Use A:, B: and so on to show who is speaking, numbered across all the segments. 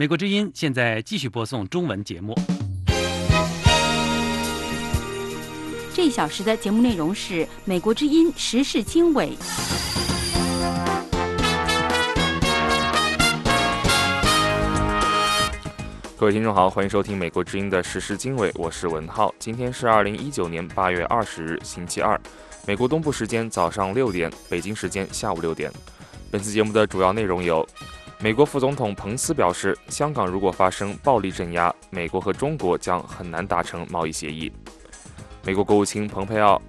A: 美国之音现在继续播送中文节目。
B: 这一小时的节目内容是《美国之音时事经纬》。
C: 各位听众好，欢迎收听《美国之音》的时事经纬，我是文浩。今天是二零一九年八月二十日，星期二，美国东部时间早上六点，北京时间下午六点。本次节目的主要内容有：美国副总统彭斯表示，香港如果发生暴力镇压，美国和中国将很难达成贸易协议；美国国务卿蓬佩奥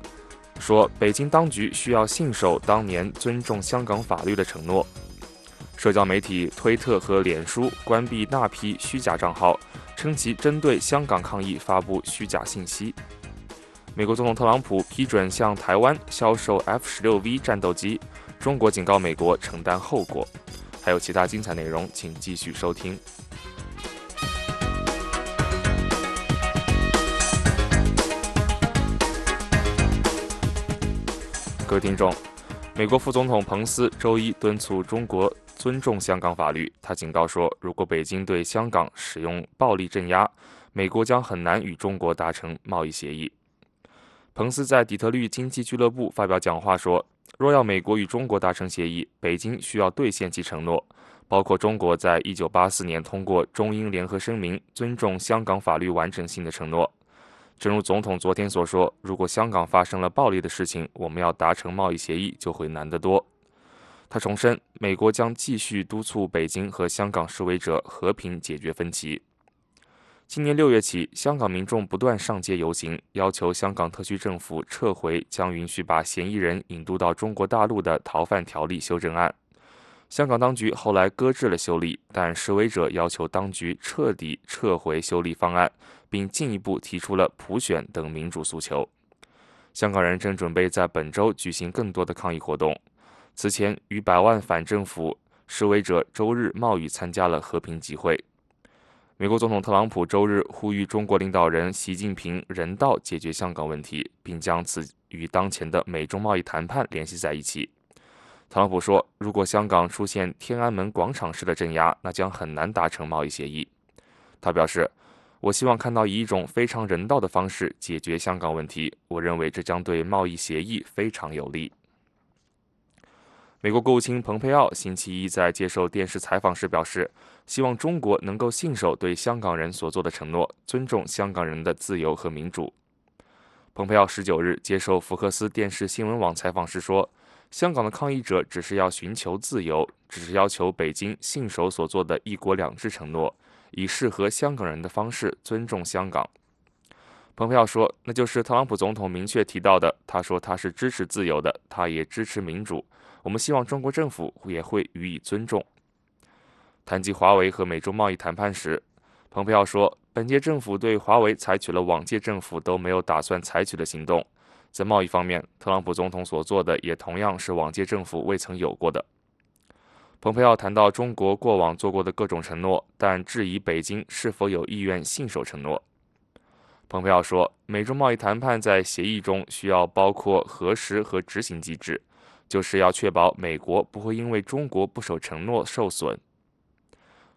C: 说，北京当局需要信守当年尊重香港法律的承诺。社交媒体推特和脸书关闭那批虚假账号，称其针对香港抗议发布虚假信息。美国总统特朗普批准向台湾销售 F 十六 V 战斗机，中国警告美国承担后果。还有其他精彩内容，请继续收听。各位听众，美国副总统彭斯周一敦促中国。尊重香港法律，他警告说，如果北京对香港使用暴力镇压，美国将很难与中国达成贸易协议。彭斯在底特律经济俱乐部发表讲话说，若要美国与中国达成协议，北京需要兑现其承诺，包括中国在一九八四年通过中英联合声明尊重香港法律完整性的承诺。正如总统昨天所说，如果香港发生了暴力的事情，我们要达成贸易协议就会难得多。他重申，美国将继续督促北京和香港示威者和平解决分歧。今年六月起，香港民众不断上街游行，要求香港特区政府撤回将允许把嫌疑人引渡到中国大陆的逃犯条例修正案。香港当局后来搁置了修例，但示威者要求当局彻底撤回修例方案，并进一步提出了普选等民主诉求。香港人正准备在本周举行更多的抗议活动。此前，逾百万反政府示威者周日冒雨参加了和平集会。美国总统特朗普周日呼吁中国领导人习近平人道解决香港问题，并将此与当前的美中贸易谈判联系在一起。特朗普说：“如果香港出现天安门广场式的镇压，那将很难达成贸易协议。”他表示：“我希望看到以一种非常人道的方式解决香港问题。我认为这将对贸易协议非常有利。”美国国务卿蓬佩奥星期一在接受电视采访时表示，希望中国能够信守对香港人所做的承诺，尊重香港人的自由和民主。蓬佩奥十九日接受福克斯电视新闻网采访时说：“香港的抗议者只是要寻求自由，只是要求北京信守所做的一国两制承诺，以适合香港人的方式尊重香港。”蓬佩奥说：“那就是特朗普总统明确提到的。他说他是支持自由的，他也支持民主。”我们希望中国政府也会予以尊重。谈及华为和美中贸易谈判时，蓬佩奥说，本届政府对华为采取了往届政府都没有打算采取的行动。在贸易方面，特朗普总统所做的也同样是往届政府未曾有过的。蓬佩奥谈到中国过往做过的各种承诺，但质疑北京是否有意愿信守承诺。蓬佩奥说，美中贸易谈判在协议中需要包括核实和执行机制。就是要确保美国不会因为中国不守承诺受损。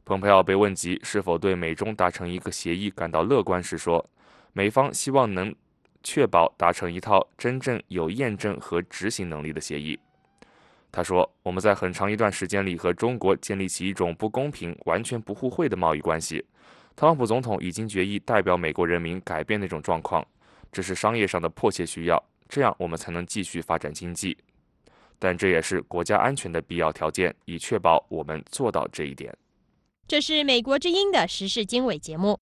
C: 蓬佩奥被问及是否对美中达成一个协议感到乐观时说：“美方希望能确保达成一套真正有验证和执行能力的协议。”他说：“我们在很长一段时间里和中国建立起一种不公平、完全不互惠的贸易关系。特朗普总统已经决意代表美国人民改变那种状况，这是商业上的迫切需要，这样我们才能继续发展经济。”但这也是国家安全的必要条件，以确保我们做到这一点。
D: 这是美国之音的时事经纬节目。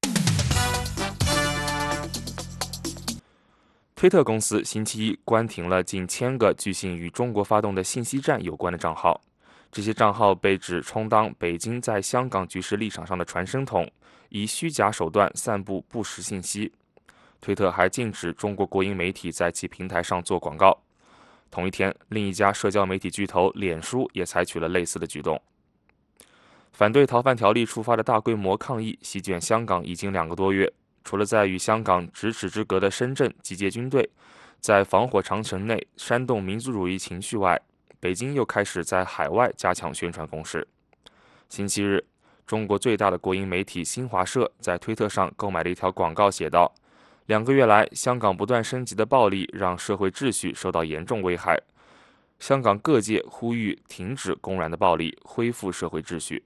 C: 推特公司星期一关停了近千个据信与中国发动的信息战有关的账号，这些账号被指充当北京在香港局势立场上的传声筒，以虚假手段散布不实信息。推特还禁止中国国营媒体在其平台上做广告。同一天，另一家社交媒体巨头脸书也采取了类似的举动。反对逃犯条例触发的大规模抗议席卷香港已经两个多月。除了在与香港咫尺之隔的深圳集结军队，在防火长城内煽动民族主义情绪外，北京又开始在海外加强宣传攻势。星期日，中国最大的国营媒体新华社在推特上购买了一条广告，写道：“两个月来，香港不断升级的暴力让社会秩序受到严重危害。香港各界呼吁停止公然的暴力，恢复社会秩序。”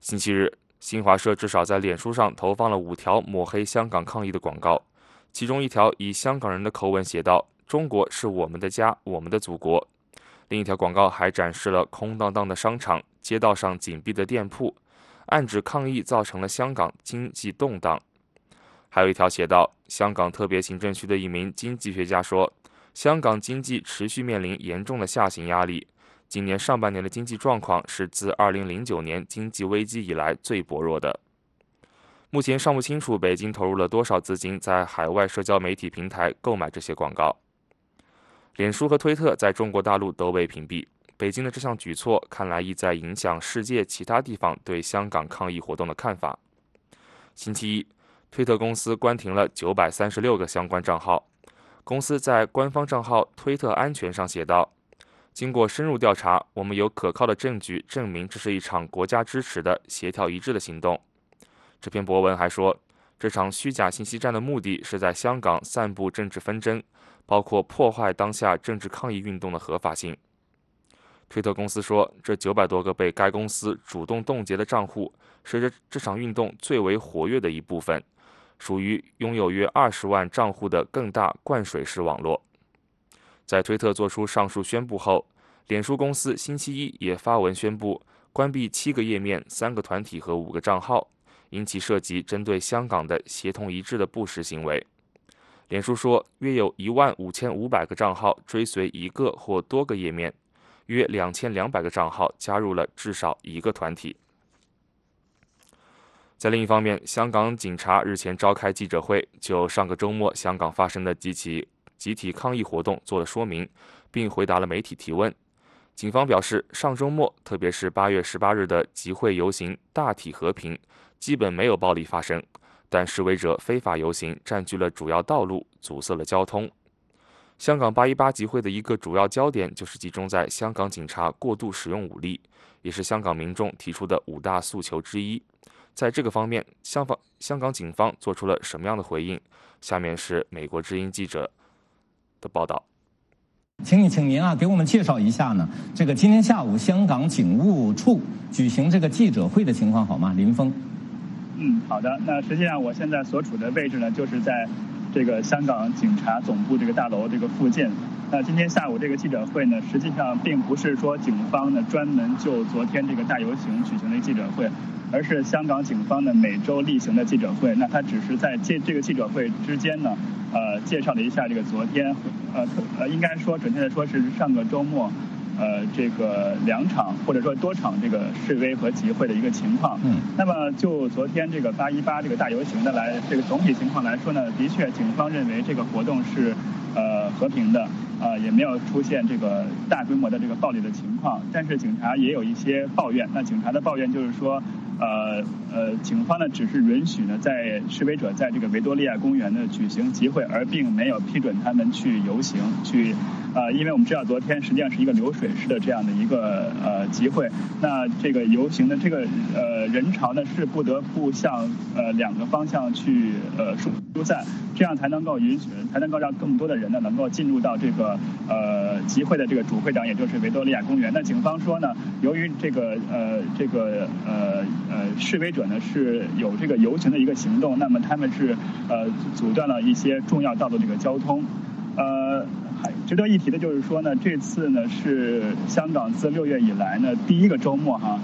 C: 星期日，新华社至少在脸书上投放了五条抹黑香港抗议的广告，其中一条以香港人的口吻写道：“中国是我们的家，我们的祖国。”另一条广告还展示了空荡荡的商场、街道上紧闭的店铺。暗指抗议造成了香港经济动荡，还有一条写道：香港特别行政区的一名经济学家说，香港经济持续面临严重的下行压力，今年上半年的经济状况是自2009年经济危机以来最薄弱的。目前尚不清楚北京投入了多少资金在海外社交媒体平台购买这些广告。脸书和推特在中国大陆都被屏蔽。北京的这项举措看来意在影响世界其他地方对香港抗议活动的看法。星期一，推特公司关停了九百三十六个相关账号。公司在官方账号“推特安全”上写道：“经过深入调查，我们有可靠的证据证明这是一场国家支持的协调一致的行动。”这篇博文还说，这场虚假信息战的目的是在香港散布政治纷争，包括破坏当下政治抗议运动的合法性。推特公司说，这九百多个被该公司主动冻结的账户，是这这场运动最为活跃的一部分，属于拥有约二十万账户的更大灌水式网络。在推特做出上述宣布后，脸书公司星期一也发文宣布关闭七个页面、三个团体和五个账号，因其涉及针对香港的协同一致的不实行为。脸书说，约有一万五千五百个账号追随一个或多个页面。约两千两百个账号加入了至少一个团体。在另一方面，香港警察日前召开记者会，就上个周末香港发生的几起集体抗议活动做了说明，并回答了媒体提问。警方表示，上周末，特别是八月十八日的集会游行大体和平，基本没有暴力发生，但示威者非法游行占据了主要道路，阻塞了交通。香港八一八集会的一个主要焦点就是集中在香港警察过度使用武力，也是香港民众提出的五大诉求之一。在这个方面，香港香港警方做出了什么样的回应？下面是美国之音记者的报道。
E: 请你，请您啊，给我们介绍一下呢，这个今天下午香港警务处举行这个记者会的情况好吗？林峰。
F: 嗯，好的。那实际上我现在所处的位置呢，就是在。这个香港警察总部这个大楼这个附近，那今天下午这个记者会呢，实际上并不是说警方呢专门就昨天这个大游行举行的记者会，而是香港警方的每周例行的记者会。那他只是在这这个记者会之间呢，呃，介绍了一下这个昨天，呃，呃，应该说准确的说是上个周末。呃，这个两场或者说多场这个示威和集会的一个情况。嗯。那么就昨天这个八一八这个大游行的来这个总体情况来说呢，的确警方认为这个活动是呃和平的，呃也没有出现这个大规模的这个暴力的情况。但是警察也有一些抱怨。那警察的抱怨就是说，呃呃，警方呢只是允许呢在示威者在这个维多利亚公园呢举行集会，而并没有批准他们去游行去。呃，因为我们知道昨天实际上是一个流水式的这样的一个呃集会，那这个游行的这个呃人潮呢是不得不向呃两个方向去呃疏疏散，这样才能够允许，才能够让更多的人呢能够进入到这个呃集会的这个主会场，也就是维多利亚公园。那警方说呢，由于这个呃这个呃呃示威者呢是有这个游行的一个行动，那么他们是呃阻断了一些重要道路这个交通，呃。值得一提的就是说呢，这次呢是香港自六月以来呢第一个周末哈，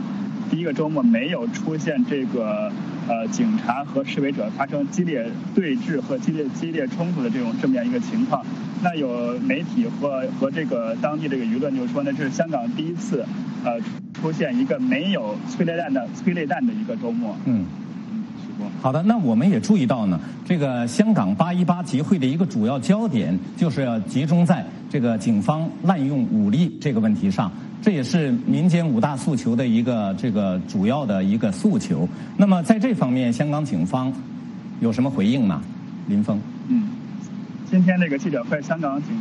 F: 第一个周末没有出现这个呃警察和示威者发生激烈对峙和激烈激烈冲突的这种这么样一个情况。那有媒体和和这个当地这个舆论就说呢，这是香港第一次呃出现一个没有催泪弹的催泪弹的一个周末。嗯。
E: 好的，那我们也注意到呢，这个香港八一八集会的一个主要焦点就是要集中在这个警方滥用武力这个问题上，这也是民间五大诉求的一个这个主要的一个诉求。那么在这方面，香港警方有什么回应吗？林峰。
F: 嗯，今天这个记者会，香港警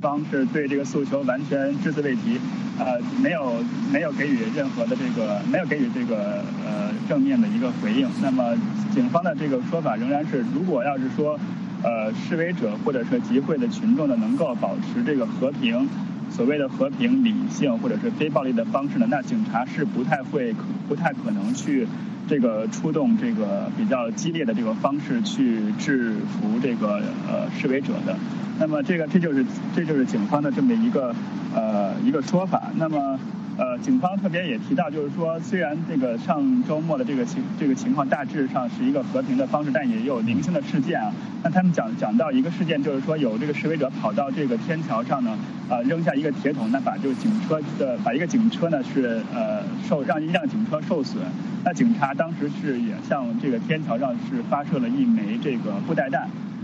F: 方是对这个诉求完全只字未提，呃，没有没有给予任何的这个没有给予这个呃正面的一个回应。那么警方的这个说法仍然是，如果要是说呃示威者或者是集会的群众呢能够保持这个和平，所谓的和平、理性或者是非暴力的方式呢，那警察是不太会不太可能去。这个出动这个比较激烈的这个方式去制服这个呃示威者的，那么这个这就是这就是警方的这么一个呃一个说法。那么呃警方特别也提到，就是说虽然这个上周末的这个情这个情况大致上是一个和平的方式，但也有零星的事件啊。那他们讲讲到一个事件，就是说有这个示威者跑到这个天桥上呢，呃扔下一个铁桶，那把这个警车的把一个警车呢是呃受让一辆警车受损。那警察当时是也向这个天桥上是发射了一枚这个布袋弹，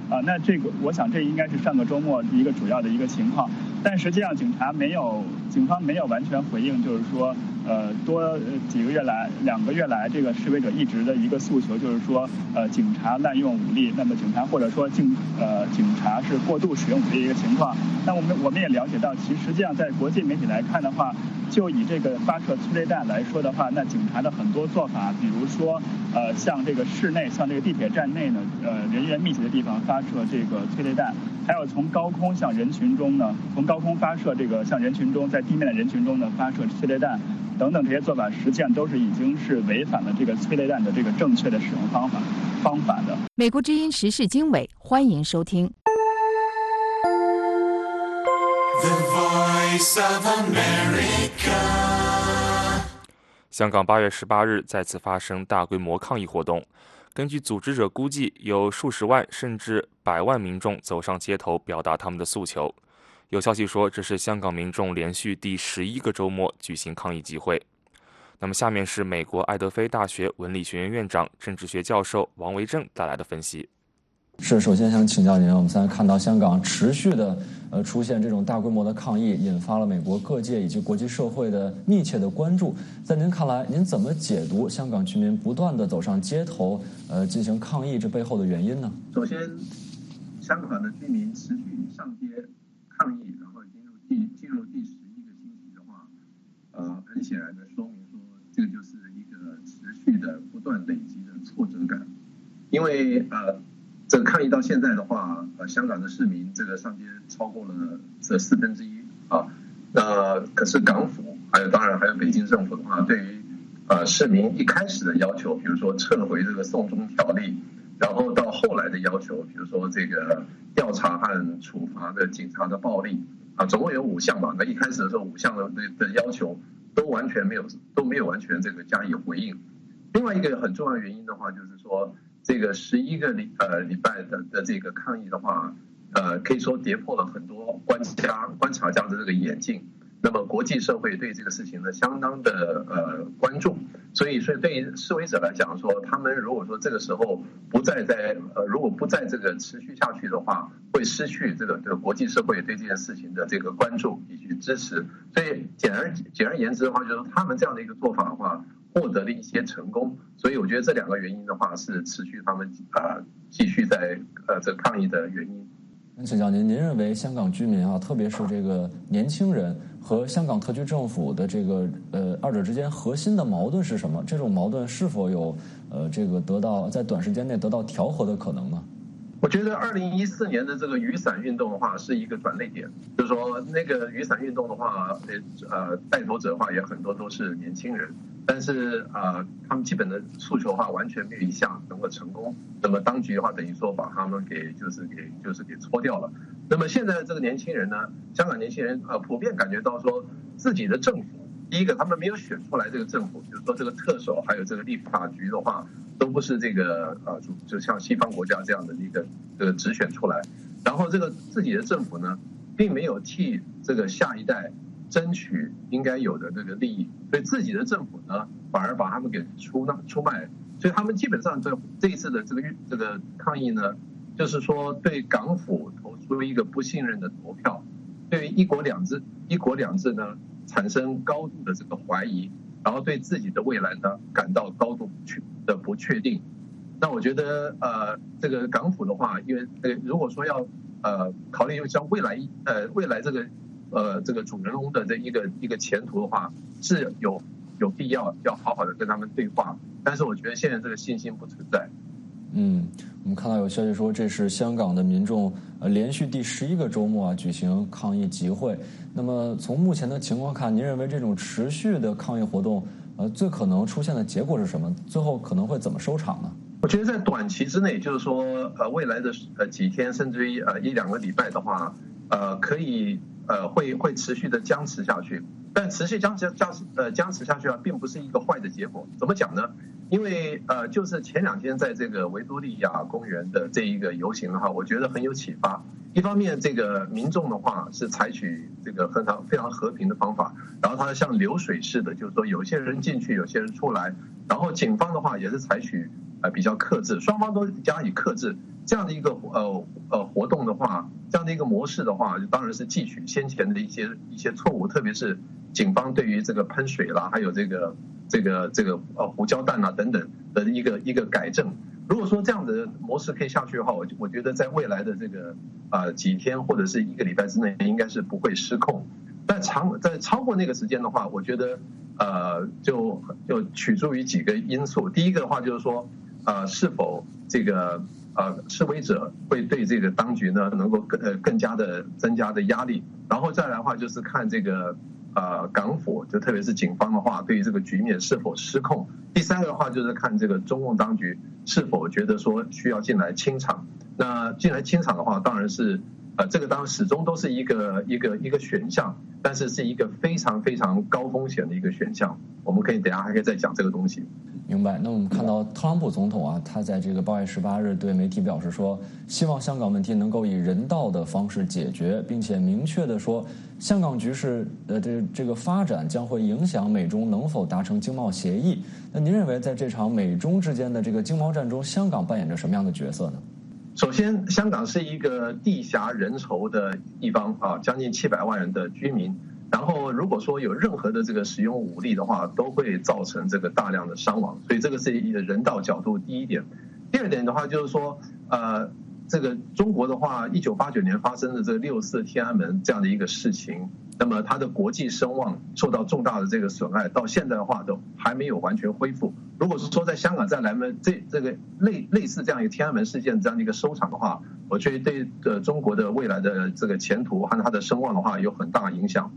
F: 啊，那这个我想这应该是上个周末一个主要的一个情况，但实际上警察没有，警方没有完全回应，就是说。呃，多几个月来，两个月来，这个示威者一直的一个诉求就是说，呃，警察滥用武力，那么警察或者说警呃警察是过度使用武力的一个情况。那我们我们也了解到，其实实际上在国际媒体来看的话，就以这个发射催泪弹来说的话，那警察的很多做法，比如说呃，像这个室内，像这个地铁站内呢，呃，人员密集的地方发射这个催泪弹，还有从高空向人群中呢，从高空发射这个向人群中在地面的人群中呢发射催泪弹。等等这些做法，实际上都是已经是违反了这个催泪弹的这个正确的使用方法方法的。
B: 美国之音时事经纬，欢迎收听。
C: The Voice of America 香港八月十八日再次发生大规模抗议活动，根据组织者估计，有数十万甚至百万民众走上街头，表达他们的诉求。有消息说，这是香港民众连续第十一个周末举行抗议集会。那么，下面是美国爱德菲大学文理学院院长、政治学教授王维正带来的分析。
G: 是，首先想请教您，我们现在看到香港持续的呃出现这种大规模的抗议，引发了美国各界以及国际社会的密切的关注。在您看来，您怎么解读香港居民不断的走上街头呃进行抗议这背后的原因呢？
H: 首先，香港的居民持续上街。抗议，然后进入第进入第十一个星期的话，呃，很显然的说明说，这个就是一个持续的、不断累积的挫折感。因为呃，这个抗议到现在的话，呃，香港的市民这个上街超过了这四分之一啊。那可是港府，还有当然还有北京政府的话，对于呃市民一开始的要求，比如说撤回这个送中条例。然后到后来的要求，比如说这个调查和处罚的警察的暴力啊，总共有五项吧。那一开始的时候，五项的的要求都完全没有都没有完全这个加以回应。另外一个很重要原因的话，就是说这个十一个礼呃礼拜的的这个抗议的话，呃，可以说跌破了很多观家观察家的这个眼镜。那么国际社会对这个事情呢相当的呃关注，所以所以对于示威者来讲说，他们如果说这个时候不再在呃如果不再这个持续下去的话，会失去这个这个国际社会对这件事情的这个关注以及支持。所以简而简而言之的话，就是他们这样的一个做法的话，获得了一些成功。所以我觉得这两个原因的话，是持续他们啊继续在呃这抗议的原因。
G: 请教您，您认为香港居民啊，特别是这个年轻人？和香港特区政府的这个呃二者之间核心的矛盾是什么？这种矛盾是否有呃这个得到在短时间内得到调和的可能呢？
H: 我觉得二零一四年的这个雨伞运动的话是一个转捩点，就是说那个雨伞运动的话，呃呃带头者的话也很多都是年轻人，但是啊他们基本的诉求的话完全没有一项能够成功，那么当局的话等于说把他们给就是给就是给搓掉了。那么现在这个年轻人呢，香港年轻人呃普遍感觉到说自己的政府。第一个，他们没有选出来这个政府，就是说这个特首还有这个立法局的话，都不是这个呃，就就像西方国家这样的一个这个直选出来。然后这个自己的政府呢，并没有替这个下一代争取应该有的这个利益，所以自己的政府呢，反而把他们给出那出卖。所以他们基本上这这一次的这个这个抗议呢，就是说对港府投出一个不信任的投票，对于一国两制一国两制呢。产生高度的这个怀疑，然后对自己的未来呢感到高度确的不确定。那我觉得呃，这个港府的话，因为呃如果说要呃考虑像未来呃未来这个呃这个主人翁的这一个一个前途的话，是有有必要要好好的跟他们对话。但是我觉得现在这个信心不存在。
G: 嗯，我们看到有消息说，这是香港的民众呃连续第十一个周末啊举行抗议集会。那么从目前的情况看，您认为这种持续的抗议活动，呃，最可能出现的结果是什么？最后可能会怎么收场呢？
H: 我觉得在短期之内，就是说呃未来的呃几天，甚至于呃一两个礼拜的话，呃可以呃会会持续的僵持下去。但持续僵持僵持呃僵持下去啊，并不是一个坏的结果。怎么讲呢？因为呃，就是前两天在这个维多利亚公园的这一个游行的话，我觉得很有启发。一方面，这个民众的话是采取这个非常非常和平的方法，然后它像流水似的，就是说有些人进去，有些人出来。然后警方的话也是采取呃比较克制，双方都加以克制。这样的一个呃呃活动的话，这样的一个模式的话，当然是汲取先前的一些一些错误，特别是警方对于这个喷水啦，还有这个。这个这个呃胡椒弹啊等等的一个一个改正，如果说这样的模式可以下去的话，我我觉得在未来的这个啊几天或者是一个礼拜之内，应该是不会失控。但长在超过那个时间的话，我觉得呃就就取决于几个因素。第一个的话就是说，呃是否这个呃示威者会对这个当局呢能够更呃更加的增加的压力，然后再来的话就是看这个。呃，港府就特别是警方的话，对于这个局面是否失控。第三个的话，就是看这个中共当局是否觉得说需要进来清场。那进来清场的话，当然是呃，这个当然始终都是一个一个一个选项，但是是一个非常非常高风险的一个选项。我们可以等下还可以再讲这个东西。
G: 明白。那我们看到特朗普总统啊，他在这个八月十八日对媒体表示说，希望香港问题能够以人道的方式解决，并且明确的说，香港局势呃这这个发展将会影响美中能否达成经贸协议。那您认为在这场美中之间的这个经贸战中，香港扮演着什么样的角色呢？
H: 首先，香港是一个地狭人稠的地方啊，将近七百万人的居民。然后，如果说有任何的这个使用武力的话，都会造成这个大量的伤亡，所以这个是一个人道角度第一点。第二点的话，就是说，呃，这个中国的话，一九八九年发生的这个六四天安门这样的一个事情，那么它的国际声望受到重大的这个损害，到现在的话都还没有完全恢复。如果是说在香港再来门这这个类类似这样一个天安门事件这样的一个收场的话，我觉得对呃中国的未来的这个前途和它的声望的话有很大影响。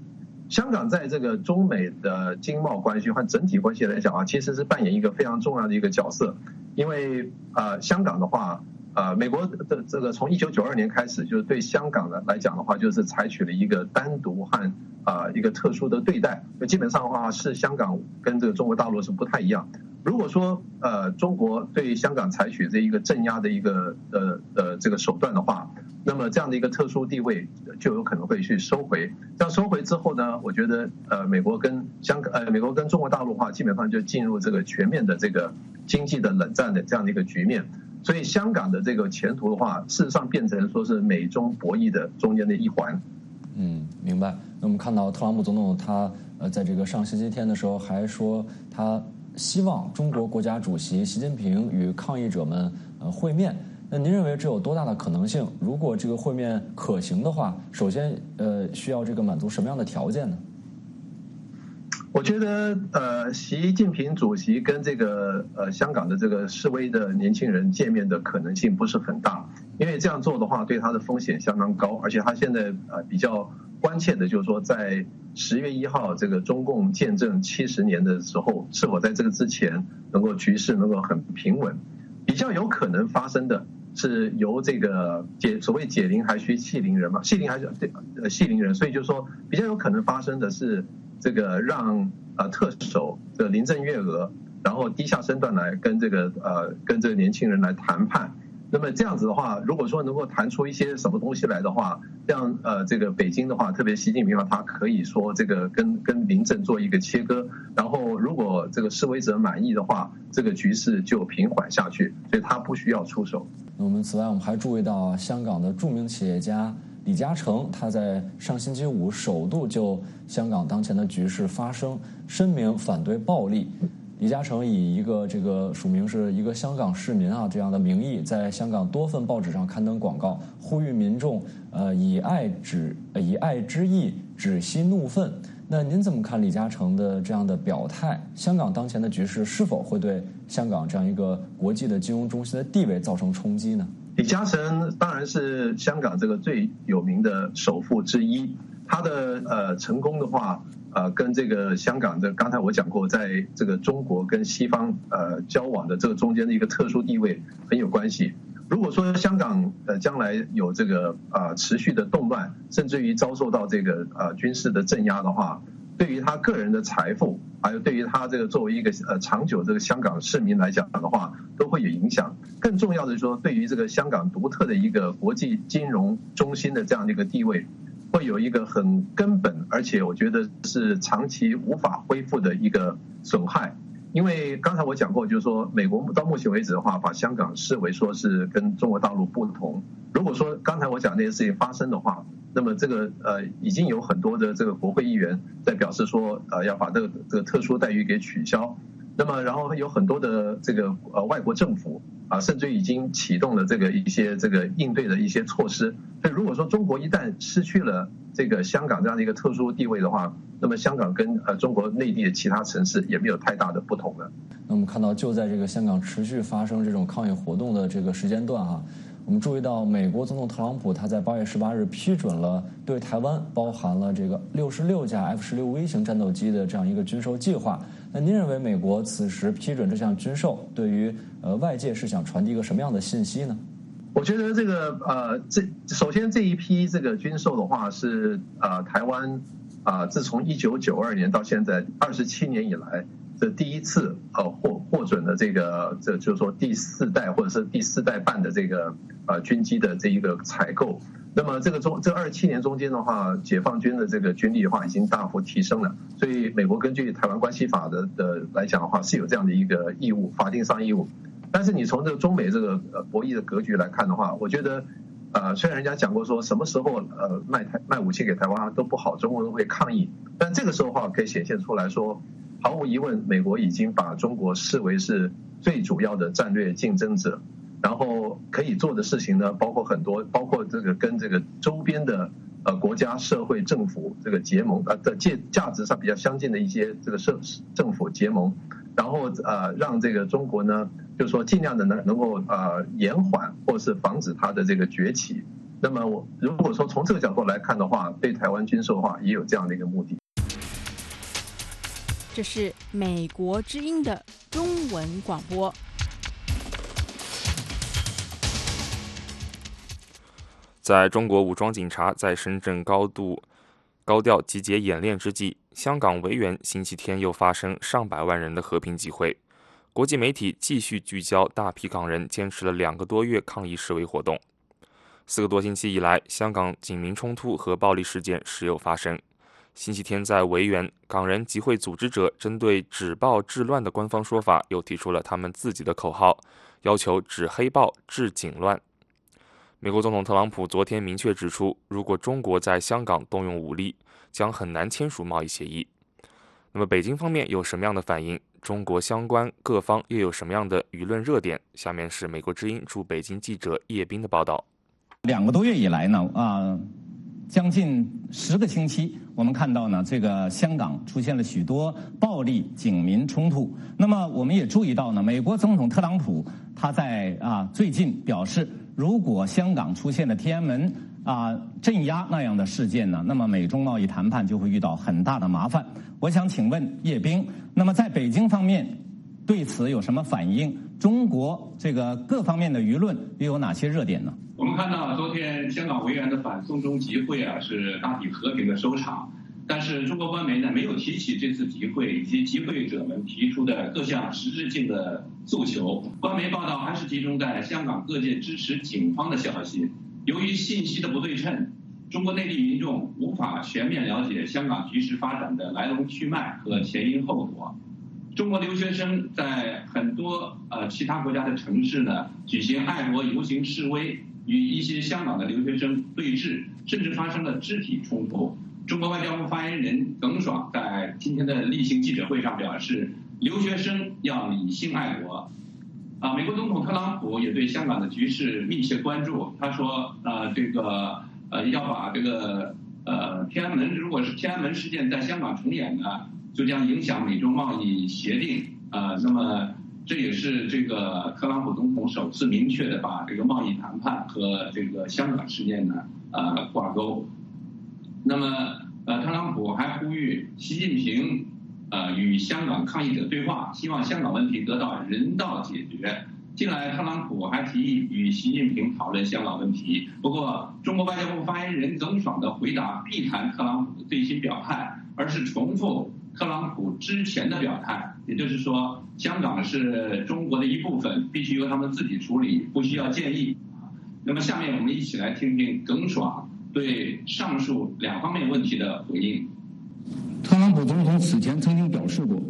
H: 香港在这个中美的经贸关系和整体关系来讲啊，其实是扮演一个非常重要的一个角色。因为啊，香港的话，啊，美国的这个从一九九二年开始，就是对香港的来讲的话，就是采取了一个单独和啊一个特殊的对待。就基本上的话，是香港跟这个中国大陆是不太一样。如果说呃中国对香港采取这一个镇压的一个呃呃这个手段的话，那么这样的一个特殊地位就有可能会去收回。这样收回之后呢，我觉得呃美国跟香港呃美国跟中国大陆的话，基本上就进入这个全面的这个经济的冷战的这样的一个局面。所以香港的这个前途的话，事实上变成说是美中博弈的中间的一环。
G: 嗯，明白。那我们看到特朗普总统他呃在这个上星期天的时候还说他。希望中国国家主席习近平与抗议者们呃会面。那您认为这有多大的可能性？如果这个会面可行的话，首先呃需要这个满足什么样的条件呢？
H: 我觉得呃，习近平主席跟这个呃香港的这个示威的年轻人见面的可能性不是很大，因为这样做的话对他的风险相当高，而且他现在呃比较关切的就是说在。十月一号，这个中共建政七十年的时候，是否在这个之前能够局势能够很平稳？比较有可能发生的是由这个解所谓解铃还须系铃人嘛，系铃还是对呃系铃人，所以就是说比较有可能发生的是这个让呃特首的林郑月娥，然后低下身段来跟这个呃跟这个年轻人来谈判。那么这样子的话，如果说能够谈出一些什么东西来的话，这样呃这个北京的话，特别习近平的话，他可以说这个跟跟林郑做一个切割，然后如果这个示威者满意的话，这个局势就平缓下去，所以他不需要出手。
G: 那我们此外，我们还注意到香港的著名企业家李嘉诚，他在上星期五首度就香港当前的局势发声，声明反对暴力。李嘉诚以一个这个署名是一个香港市民啊这样的名义，在香港多份报纸上刊登广告，呼吁民众呃以爱止以爱之意止息怒愤。那您怎么看李嘉诚的这样的表态？香港当前的局势是否会对香港这样一个国际的金融中心的地位造成冲击呢？
H: 李嘉诚当然是香港这个最有名的首富之一，他的呃成功的话，呃跟这个香港的刚才我讲过，在这个中国跟西方呃交往的这个中间的一个特殊地位很有关系。如果说香港呃将来有这个啊持续的动乱，甚至于遭受到这个呃军事的镇压的话，对于他个人的财富，还有对于他这个作为一个呃长久这个香港市民来讲的话，都会有影响。更重要的是说，对于这个香港独特的一个国际金融中心的这样的一个地位，会有一个很根本，而且我觉得是长期无法恢复的一个损害。因为刚才我讲过，就是说，美国到目前为止的话，把香港视为说是跟中国大陆不同。如果说刚才我讲那些事情发生的话，那么这个呃，已经有很多的这个国会议员在表示说，呃，要把这个这个特殊待遇给取消。那么，然后有很多的这个呃外国政府啊，甚至已经启动了这个一些这个应对的一些措施。所以，如果说中国一旦失去了这个香港这样的一个特殊地位的话，那么香港跟呃中国内地的其他城市也没有太大的不同了。
G: 那我们看到，就在这个香港持续发生这种抗议活动的这个时间段哈。我们注意到，美国总统特朗普他在八月十八日批准了对台湾包含了这个六十六架 F 十六 V 型战斗机的这样一个军售计划。那您认为美国此时批准这项军售，对于呃外界是想传递一个什么样的信息呢？
H: 我觉得这个呃，这首先这一批这个军售的话是呃台湾啊，自从一九九二年到现在二十七年以来。这第一次呃获获准的这个，这就是说第四代或者是第四代半的这个呃军机的这一个采购。那么这个中这二十七年中间的话，解放军的这个军力的话已经大幅提升了。所以美国根据台湾关系法的的来讲的话，是有这样的一个义务，法定上义务。但是你从这个中美这个呃博弈的格局来看的话，我觉得呃虽然人家讲过说什么时候呃卖台卖武器给台湾都不好，中国人会抗议。但这个时候的话可以显现出来说。毫无疑问，美国已经把中国视为是最主要的战略竞争者，然后可以做的事情呢，包括很多，包括这个跟这个周边的呃国家、社会、政府这个结盟，呃的价价值上比较相近的一些这个社政府结盟，然后呃让这个中国呢，就是说尽量的能能够呃延缓或是防止它的这个崛起。那么我如果说从这个角度来看的话，对台湾军售的话，也有这样的一个目的。
B: 这是美国之音的中文广播。
C: 在中国武装警察在深圳高度高调集结演练之际，香港维园星期天又发生上百万人的和平集会。国际媒体继续聚焦大批港人坚持了两个多月抗议示威活动。四个多星期以来，香港警民冲突和暴力事件时有发生。星期天在维园，港人集会组织者针对“止暴制乱”的官方说法，又提出了他们自己的口号，要求止黑暴、治警乱。美国总统特朗普昨天明确指出，如果中国在香港动用武力，将很难签署贸易协议。那么，北京方面有什么样的反应？中国相关各方又有什么样的舆论热点？下面是美国之音驻北京记者叶斌的报道。
E: 两个多月以来呢，啊。将近十个星期，我们看到呢，这个香港出现了许多暴力警民冲突。那么，我们也注意到呢，美国总统特朗普他在啊最近表示，如果香港出现了天安门啊镇压那样的事件呢，那么美中贸易谈判就会遇到很大的麻烦。我想请问叶兵，那么在北京方面对此有什么反应？中国这个各方面的舆论又有哪些热点呢？
I: 我们看到昨天香港维园的反送中集会啊，是大体和平的收场。但是中国官媒呢，没有提起这次集会以及集会者们提出的各项实质性的诉求。官媒报道还是集中在香港各界支持警方的消息。由于信息的不对称，中国内地民众无法全面了解香港局势发展的来龙去脉和前因后果。中国留学生在很多呃其他国家的城市呢，举行爱国游行示威。与一些香港的留学生对峙，甚至发生了肢体冲突。中国外交部发言人耿爽在今天的例行记者会上表示，留学生要理性爱国。啊，美国总统特朗普也对香港的局势密切关注。他说，呃，这个呃要把这个呃天安门，如果是天安门事件在香港重演呢，就将影响美中贸易协定。呃，那么这也是这个特朗普总统首次明确的把这个贸易谈判和这个香港事件呢呃挂钩。那么呃，特朗普还呼吁习近平。呃，与香港抗议者对话，希望香港问题得到人道解决。近来，特朗普还提议与习近平讨论香港问题。不过，中国外交部发言人耿爽的回答避谈特朗普的最新表态，而是重复特朗普之前的表态，也就是说，香港是中国的一部分，必须由他们自己处理，不需要建议。那么，下面我们一起来听听耿爽对上述两方面问题的回应。
J: 特朗普总统此前曾经表示过，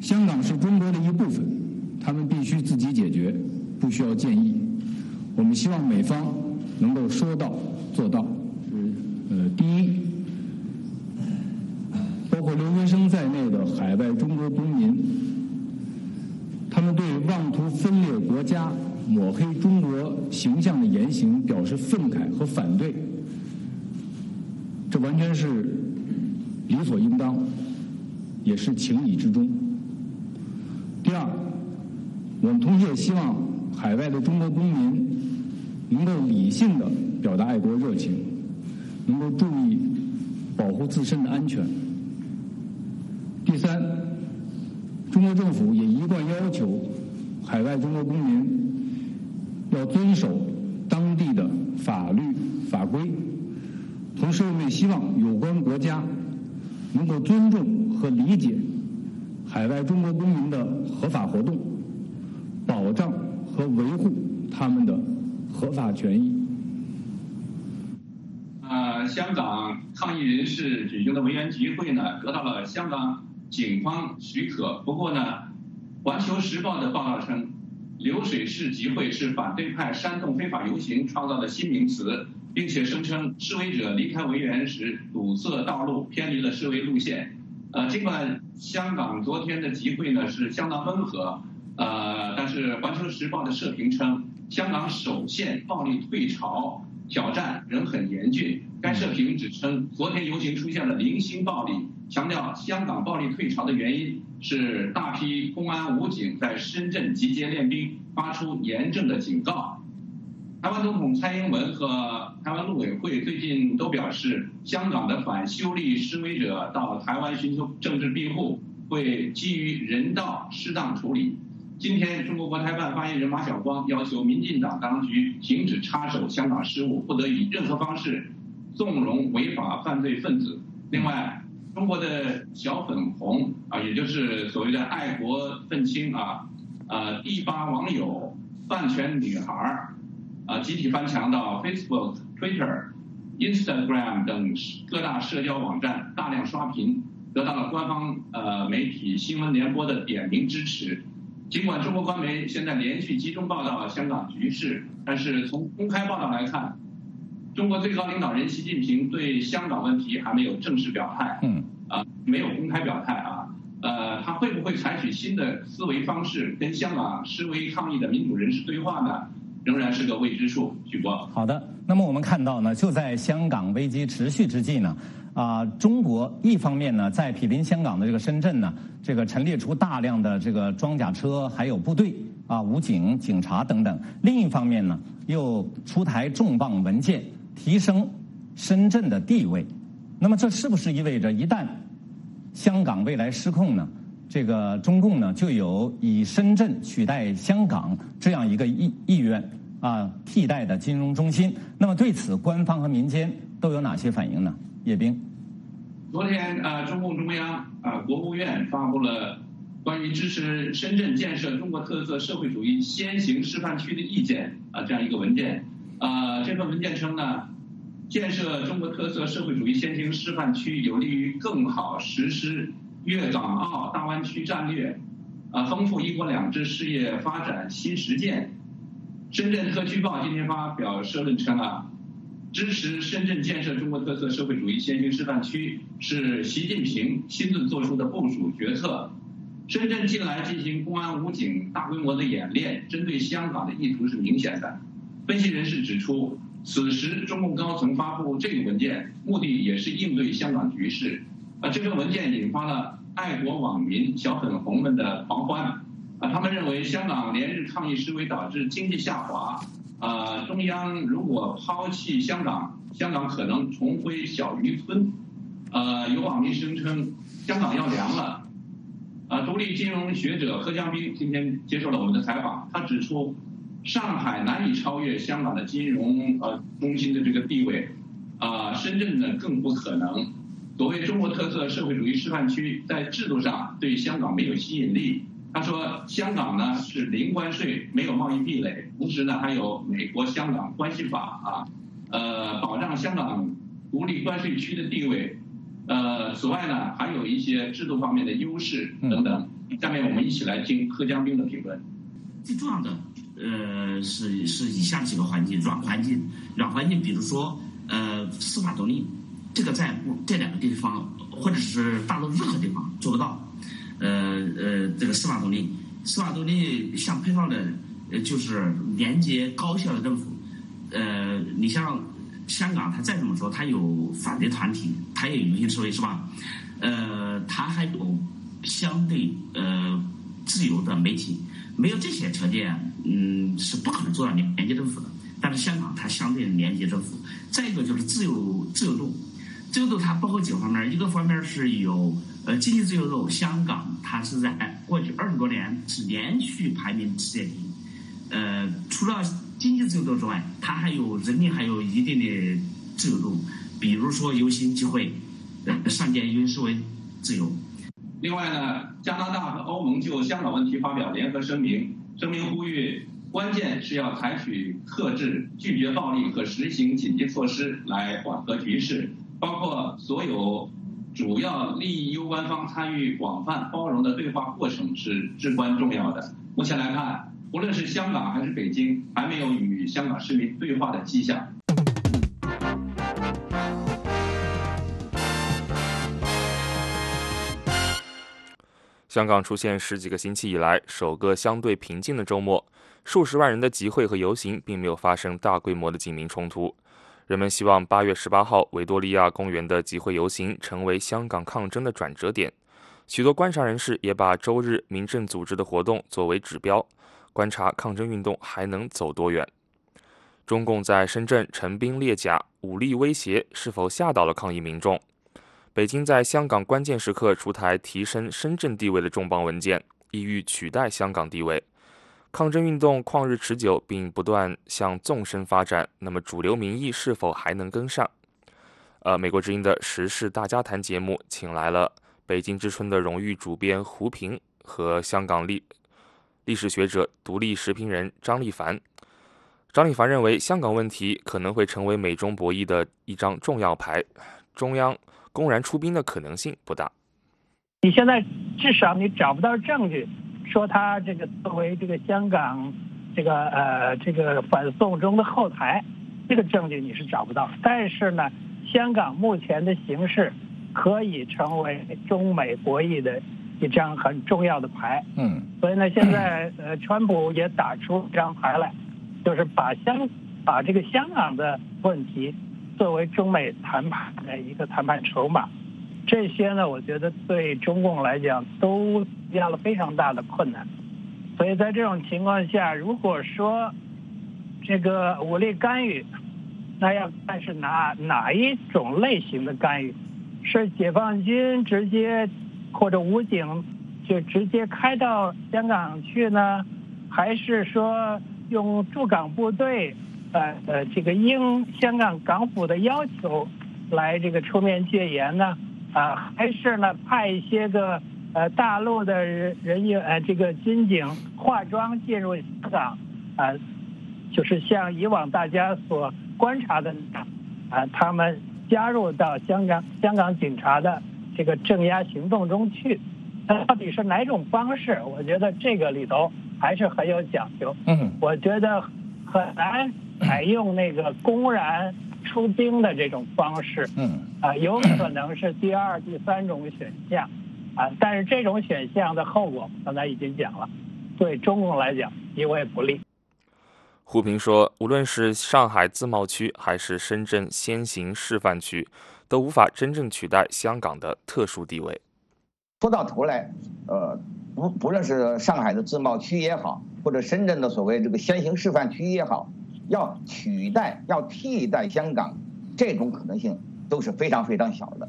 J: 香港是中国的一部分，他们必须自己解决，不需要建议。我们希望美方能够说到做到。呃，第一，留学生在内的海外中国公民，他们对妄图分裂国家、抹黑中国形象的言行表示愤慨和反对，这完全是。理所应当，也是情理之中。第二，我们同时也希望海外的中国公民能够理性的表达爱国热情，能够注意保护自身的安全。第三，中国政府也一贯要求海外中国公民要遵守当地的法律法规，同时我们也希望有关国家。能够尊重和理解海外中国公民的合法活动，保障和维护他们的合法权益。
I: 呃，香港抗议人士举行的维园集会呢，得到了香港警方许可。不过呢，《环球时报》的报道称，流水式集会是反对派煽动非法游行创造的新名词。并且声称示威者离开维园时堵塞道路，偏离了示威路线。呃，尽管香港昨天的集会呢是相当温和，呃，但是《环球时报》的社评称，香港首现暴力退潮挑战仍很严峻。该社评指称，昨天游行出现了零星暴力，强调香港暴力退潮的原因是大批公安武警在深圳集结练兵，发出严正的警告。台湾总统蔡英文和台湾陆委会最近都表示，香港的反修例示威者到台湾寻求政治庇护，会基于人道适当处理。今天，中国国台办发言人马晓光要求民进党当局停止插手香港事务，不得以任何方式纵容违法犯罪分子。另外，中国的小粉红啊，也就是所谓的爱国愤青啊，呃，第八网友饭圈女孩。啊，集体翻墙到 Facebook、Twitter、Instagram 等各大社交网站，大量刷屏，得到了官方呃媒体新闻联播的点名支持。尽管中国官媒现在连续集中报道香港局势，但是从公开报道来看，中国最高领导人习近平对香港问题还没有正式表态。嗯。啊，没有公开表态啊。呃，他会不会采取新的思维方式，跟香港示威抗议的民主人士对话呢？仍然是个未知数，许博。
E: 好的，那么我们看到呢，就在香港危机持续之际呢，啊，中国一方面呢，在毗邻香港的这个深圳呢，这个陈列出大量的这个装甲车，还有部队啊，武警、警察等等；另一方面呢，又出台重磅文件，提升深圳的地位。那么，这是不是意味着一旦香港未来失控呢？这个中共呢，就有以深圳取代香港这样一个意意愿啊，替代的金融中心。那么对此，官方和民间都有哪些反应呢？叶冰，
I: 昨天啊，中共中央啊，国务院发布了关于支持深圳建设中国特色社会主义先行示范区的意见啊，这样一个文件。呃，这份文件称呢，建设中国特色社会主义先行示范区有利于更好实施。粤港澳大湾区战略，啊，丰富“一国两制”事业发展新实践。深圳特区报今天发表社论称啊，支持深圳建设中国特色社会主义先行示范区是习近平亲自做出的部署决策。深圳近来进行公安武警大规模的演练，针对香港的意图是明显的。分析人士指出，此时中共高层发布这个文件，目的也是应对香港局势。啊，这份文件引发了爱国网民小粉红们的狂欢。啊，他们认为香港连日抗议示威导致经济下滑。啊，中央如果抛弃香港，香港可能重回小渔村。呃，有网民声称香港要凉了。啊，独立金融学者何江斌今天接受了我们的采访，他指出，上海难以超越香港的金融呃中心的这个地位，啊，深圳呢更不可能。所谓中国特色社会主义示范区，在制度上对香港没有吸引力。他说，香港呢是零关税，没有贸易壁垒，同时呢还有美国香港关系法啊，呃，保障香港独立关税区的地位。呃，此外呢，还有一些制度方面的优势等等。下面我们一起来听贺江兵的评论。
K: 最重要的，呃，是是以下几个环境：软环境，软环境，比如说，呃，司法独立，这个在这两个地方或者是大陆任何地方做不到。呃呃，这个司法独立，司法独立相配套的，呃，就是廉洁高效的政府。呃，你像。香港，它再怎么说，它有反对团体，它也有游行示威，是吧？呃，它还有相对呃自由的媒体，没有这些条件，嗯，是不可能做到廉廉洁政府的。但是香港它相对廉洁政府。再一个就是自由自由度，自由度它包括几个方面，一个方面是有呃经济自由度，香港它是在过去二十多年是连续排名世界第一，呃，除了。经济自由度之外，它还有人民还有一定的自由度，比如说游行集会、上街游行示威自由。
I: 另外呢，加拿大和欧盟就香港问题发表联合声明，声明呼吁关键是要采取克制、拒绝暴力和实行紧急措施来缓和局势，包括所有主要利益攸关方参与广泛包容的对话过程是至关重要的。目前来看。无论是香港还是北京，还没有与香港市民对话的迹象。
C: 香港出现十几个星期以来首个相对平静的周末，数十万人的集会和游行并没有发生大规模的警民冲突。人们希望八月十八号维多利亚公园的集会游行成为香港抗争的转折点。许多观察人士也把周日民政组织的活动作为指标。观察抗争运动还能走多远？中共在深圳陈兵列甲，武力威胁是否吓倒了抗议民众？北京在香港关键时刻出台提升深圳地位的重磅文件，意欲取代香港地位。抗争运动旷日持久，并不断向纵深发展，那么主流民意是否还能跟上？呃，美国之音的时事大家谈节目，请来了北京之春的荣誉主编胡平和香港历。历史学者、独立时评人张立凡，张立凡认为，香港问题可能会成为美中博弈的一张重要牌，中央公然出兵的可能性不大。
L: 你现在至少你找不到证据，说他这个作为这个香港这个呃这个反送中的后台，这个证据你是找不到。但是呢，香港目前的形势可以成为中美博弈的。一张很重要的牌，
E: 嗯，
L: 所以呢，现在呃，川普也打出一张牌来，就是把香把这个香港的问题作为中美谈判的一个谈判筹码，这些呢，我觉得对中共来讲都压了非常大的困难。所以在这种情况下，如果说这个武力干预，那要看是哪哪一种类型的干预，是解放军直接。或者武警就直接开到香港去呢，还是说用驻港部队，呃呃，这个应香港港府的要求来这个出面戒严呢？啊，还是呢派一些个呃大陆的人人员呃这个军警化妆进入香港啊，就是像以往大家所观察的啊，他们加入到香港香港警察的。这个镇压行动中去，那到底是哪种方式？我觉得这个里头还是很有讲究。
E: 嗯，
L: 我觉得很难采用那个公然出兵的这种方式。
E: 嗯，
L: 啊，有可能是第二、第三种选项。啊，但是这种选项的后果刚才已经讲了，对中共来讲极为不利。
C: 胡平说，无论是上海自贸区还是深圳先行示范区，都无法真正取代香港的特殊地位。
M: 说到头来，呃，不不论是上海的自贸区也好，或者深圳的所谓这个先行示范区也好，要取代、要替代香港，这种可能性都是非常非常小的。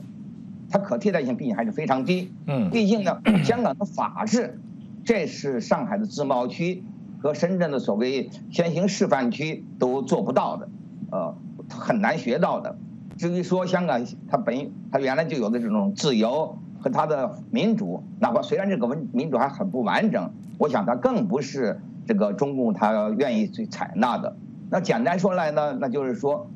M: 它可替代性毕竟还是非常低。嗯，毕竟呢，香港的法治，这是上海的自贸区和深圳的所谓先行示范区都做不到的，呃，很难学到的。至于说香港它本它原来就有的这种自由和它的民主，哪怕虽然这个文民主还很不完整，我想它更不是这个中共它愿意去采纳的。那简单说来呢，那就是说，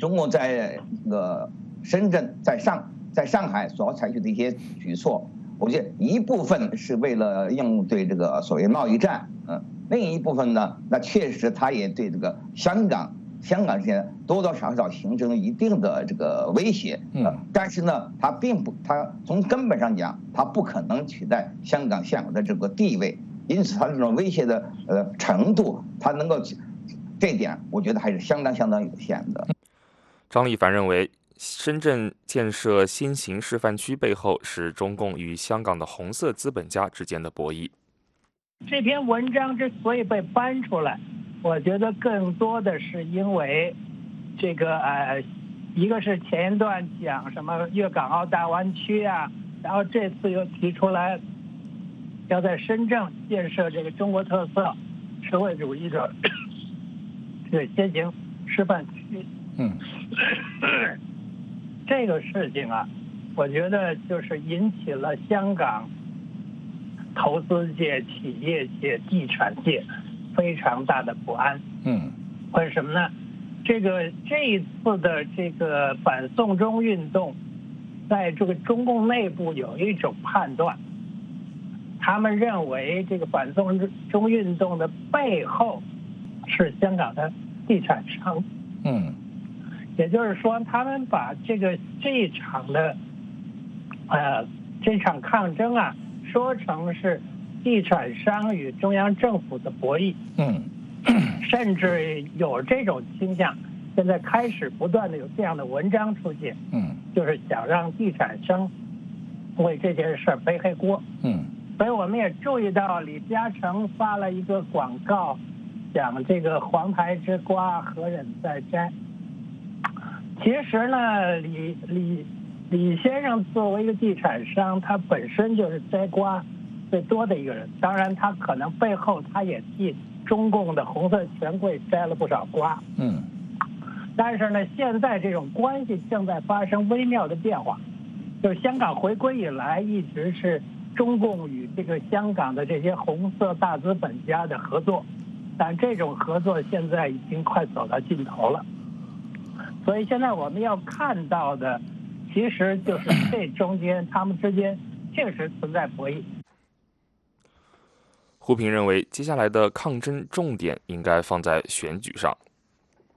M: 中国在那个深圳在上。在上海所要采取的一些举措，我觉得一部分是为了应对这个所谓贸易战，嗯，另一部分呢，那确实它也对这个香港、香港这些多多少少形成了一定的这个威胁，嗯，但是呢，它并不，它从根本上讲，它不可能取代香港现有的这个地位，因此它这种威胁的呃程度，它能够这点，我觉得还是相当相当有限的。
C: 张立凡认为。深圳建设新型示范区背后是中共与香港的红色资本家之间的博弈。
L: 这篇文章之所以被搬出来，我觉得更多的是因为这个呃，一个是前一段讲什么粤港澳大湾区啊，然后这次又提出来要在深圳建设这个中国特色社会主义的这个先行示范区。嗯。这个事情啊，我觉得就是引起了香港投资界、企业界、地产界非常大的不安。嗯，为什么呢？这个这一次的这个反送中运动，在这个中共内部有一种判断，他们认为这个反送中运动的背后是香港的地产商。嗯。也就是说，他们把这个这一场的，呃，这场抗争啊，说成是地产商与中央政府的博弈。嗯，甚至有这种倾向，现在开始不断的有这样的文章出现。嗯，就是想让地产商为这件事背黑锅。嗯，所以我们也注意到李嘉诚发了一个广告，讲这个黄台之瓜何忍再摘。其实呢，李李李先生作为一个地产商，他本身就是摘瓜最多的一个人。当然，他可能背后他也替中共的红色权贵摘了不少瓜。嗯。但是呢，现在这种关系正在发生微妙的变化。就是香港回归以来，一直是中共与这个香港的这些红色大资本家的合作，但这种合作现在已经快走到尽头了。所以现在我们要看到的，其实就是这中间他们之间确实存在博弈。
C: 胡平认为，接下来的抗争重点应该放在选举上。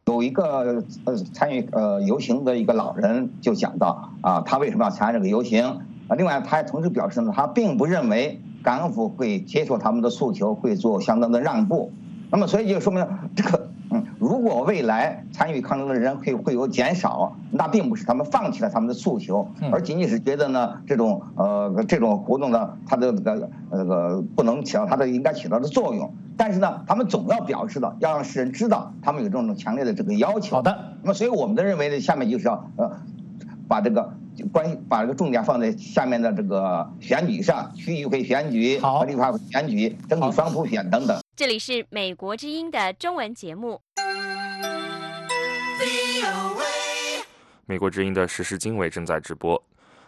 M: 有一个呃参与呃游行的一个老人就讲到啊，他为什么要参加这个游行啊？另外，他还同时表示呢，他并不认为港府会接受他们的诉求，会做相当的让步。那么，所以就说明这个。嗯，如果未来参与抗争的人会会有减少，那并不是他们放弃了他们的诉求，而仅仅是觉得呢，这种呃这种活动呢，它的这个那个不能起到它的应该起到的作用。但是呢，他们总要表示的，要让世人知道他们有这种强烈的这个要求。
E: 好的，
M: 那么所以我们的认为呢，下面就是要呃把这个关把这个重点放在下面的这个选举上，区议会选举和立法会选举，争取双普选等等。
B: 这里是美国之音的中文节目。
C: 美国之音的实时经纬正在直播。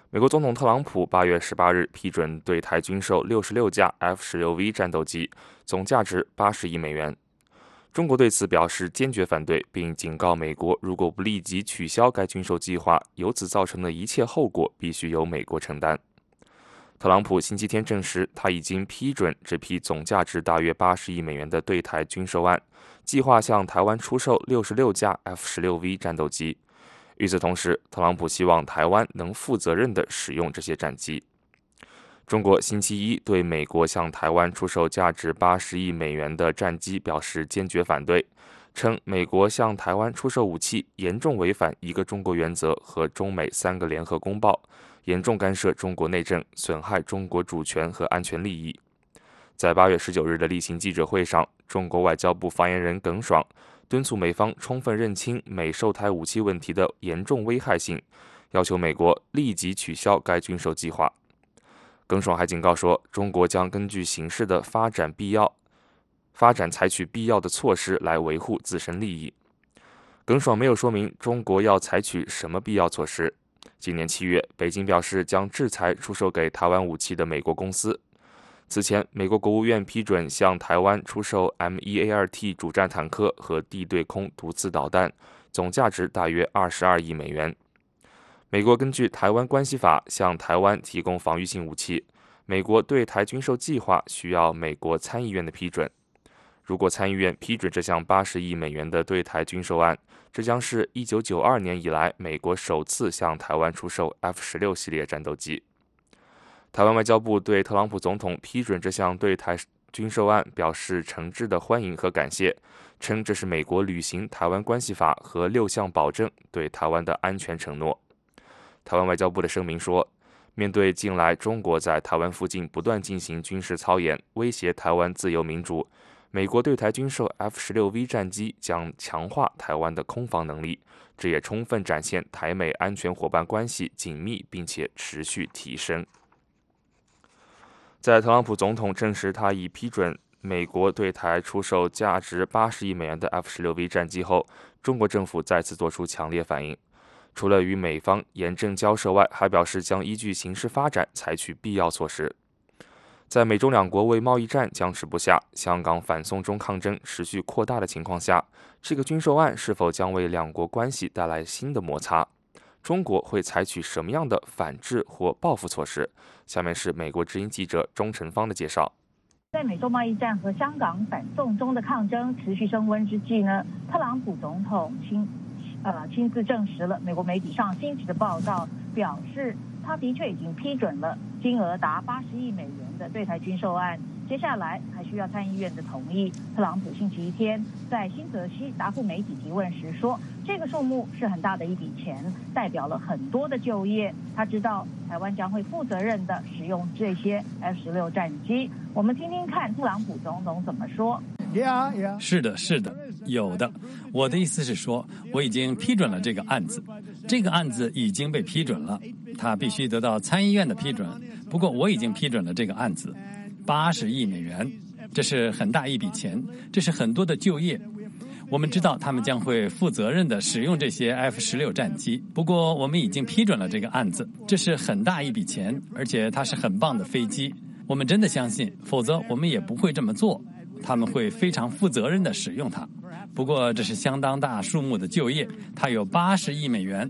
C: 美国总统特朗普八月十八日批准对台军售六十六架 F 十六 V 战斗机，总价值八十亿美元。中国对此表示坚决反对，并警告美国，如果不立即取消该军售计划，由此造成的一切后果必须由美国承担。特朗普星期天证实，他已经批准这批总价值大约八十亿美元的对台军售案，计划向台湾出售六十六架 F 十六 V 战斗机。与此同时，特朗普希望台湾能负责任地使用这些战机。中国星期一对美国向台湾出售价值八十亿美元的战机表示坚决反对，称美国向台湾出售武器严重违反一个中国原则和中美三个联合公报，严重干涉中国内政，损害中国主权和安全利益。在八月十九日的例行记者会上，中国外交部发言人耿爽敦促美方充分认清美售台武器问题的严重危害性，要求美国立即取消该军售计划。耿爽还警告说，中国将根据形势的发展必要，发展采取必要的措施来维护自身利益。耿爽没有说明中国要采取什么必要措施。今年七月，北京表示将制裁出售给台湾武器的美国公司。此前，美国国务院批准向台湾出售 M1A2T 主战坦克和地对空毒刺导弹，总价值大约二十二亿美元。美国根据《台湾关系法》向台湾提供防御性武器。美国对台军售计划需要美国参议院的批准。如果参议院批准这项八十亿美元的对台军售案，这将是一九九二年以来美国首次向台湾出售 F 十六系列战斗机。台湾外交部对特朗普总统批准这项对台军售案表示诚挚的欢迎和感谢，称这是美国履行《台湾关系法》和六项保证对台湾的安全承诺。台湾外交部的声明说，面对近来中国在台湾附近不断进行军事操演，威胁台湾自由民主，美国对台军售 F 十六 V 战机将强化台湾的空防能力，这也充分展现台美安全伙伴关系紧密并且持续提升。在特朗普总统证实他已批准美国对台出售价值八十亿美元的 F 十六 V 战机后，中国政府再次做出强烈反应。除了与美方严正交涉外，还表示将依据形势发展采取必要措施。在美中两国为贸易战僵持不下、香港反送中抗争持续扩大的情况下，这个军售案是否将为两国关系带来新的摩擦？中国会采取什么样的反制或报复措施？下面是美国之音记者钟成芳的介绍。
N: 在美中贸易战和香港反送中的抗争持续升温之际呢，特朗普总统亲。呃，亲自证实了美国媒体上星期的报道，表示他的确已经批准了金额达八十亿美元的对台军售案，接下来还需要参议院的同意。特朗普星期一天在新泽西答复媒体提问时说，这个数目是很大的一笔钱，代表了很多的就业。他知道台湾将会负责任的使用这些 F 十六战机。我们听听看特朗普总统怎么说。
O: 是的，是的，有的。我的意思是说，我已经批准了这个案子，这个案子已经被批准了，他必须得到参议院的批准。不过我已经批准了这个案子，八十亿美元，这是很大一笔钱，这是很多的就业。我们知道他们将会负责任的使用这些 F 十六战机。不过我们已经批准了这个案子，这是很大一笔钱，而且它是很棒的飞机。我们真的相信，否则我们也不会这么做。他们会非常负责任的使用它，不过这是相当大数目的就业，它有八十亿美元。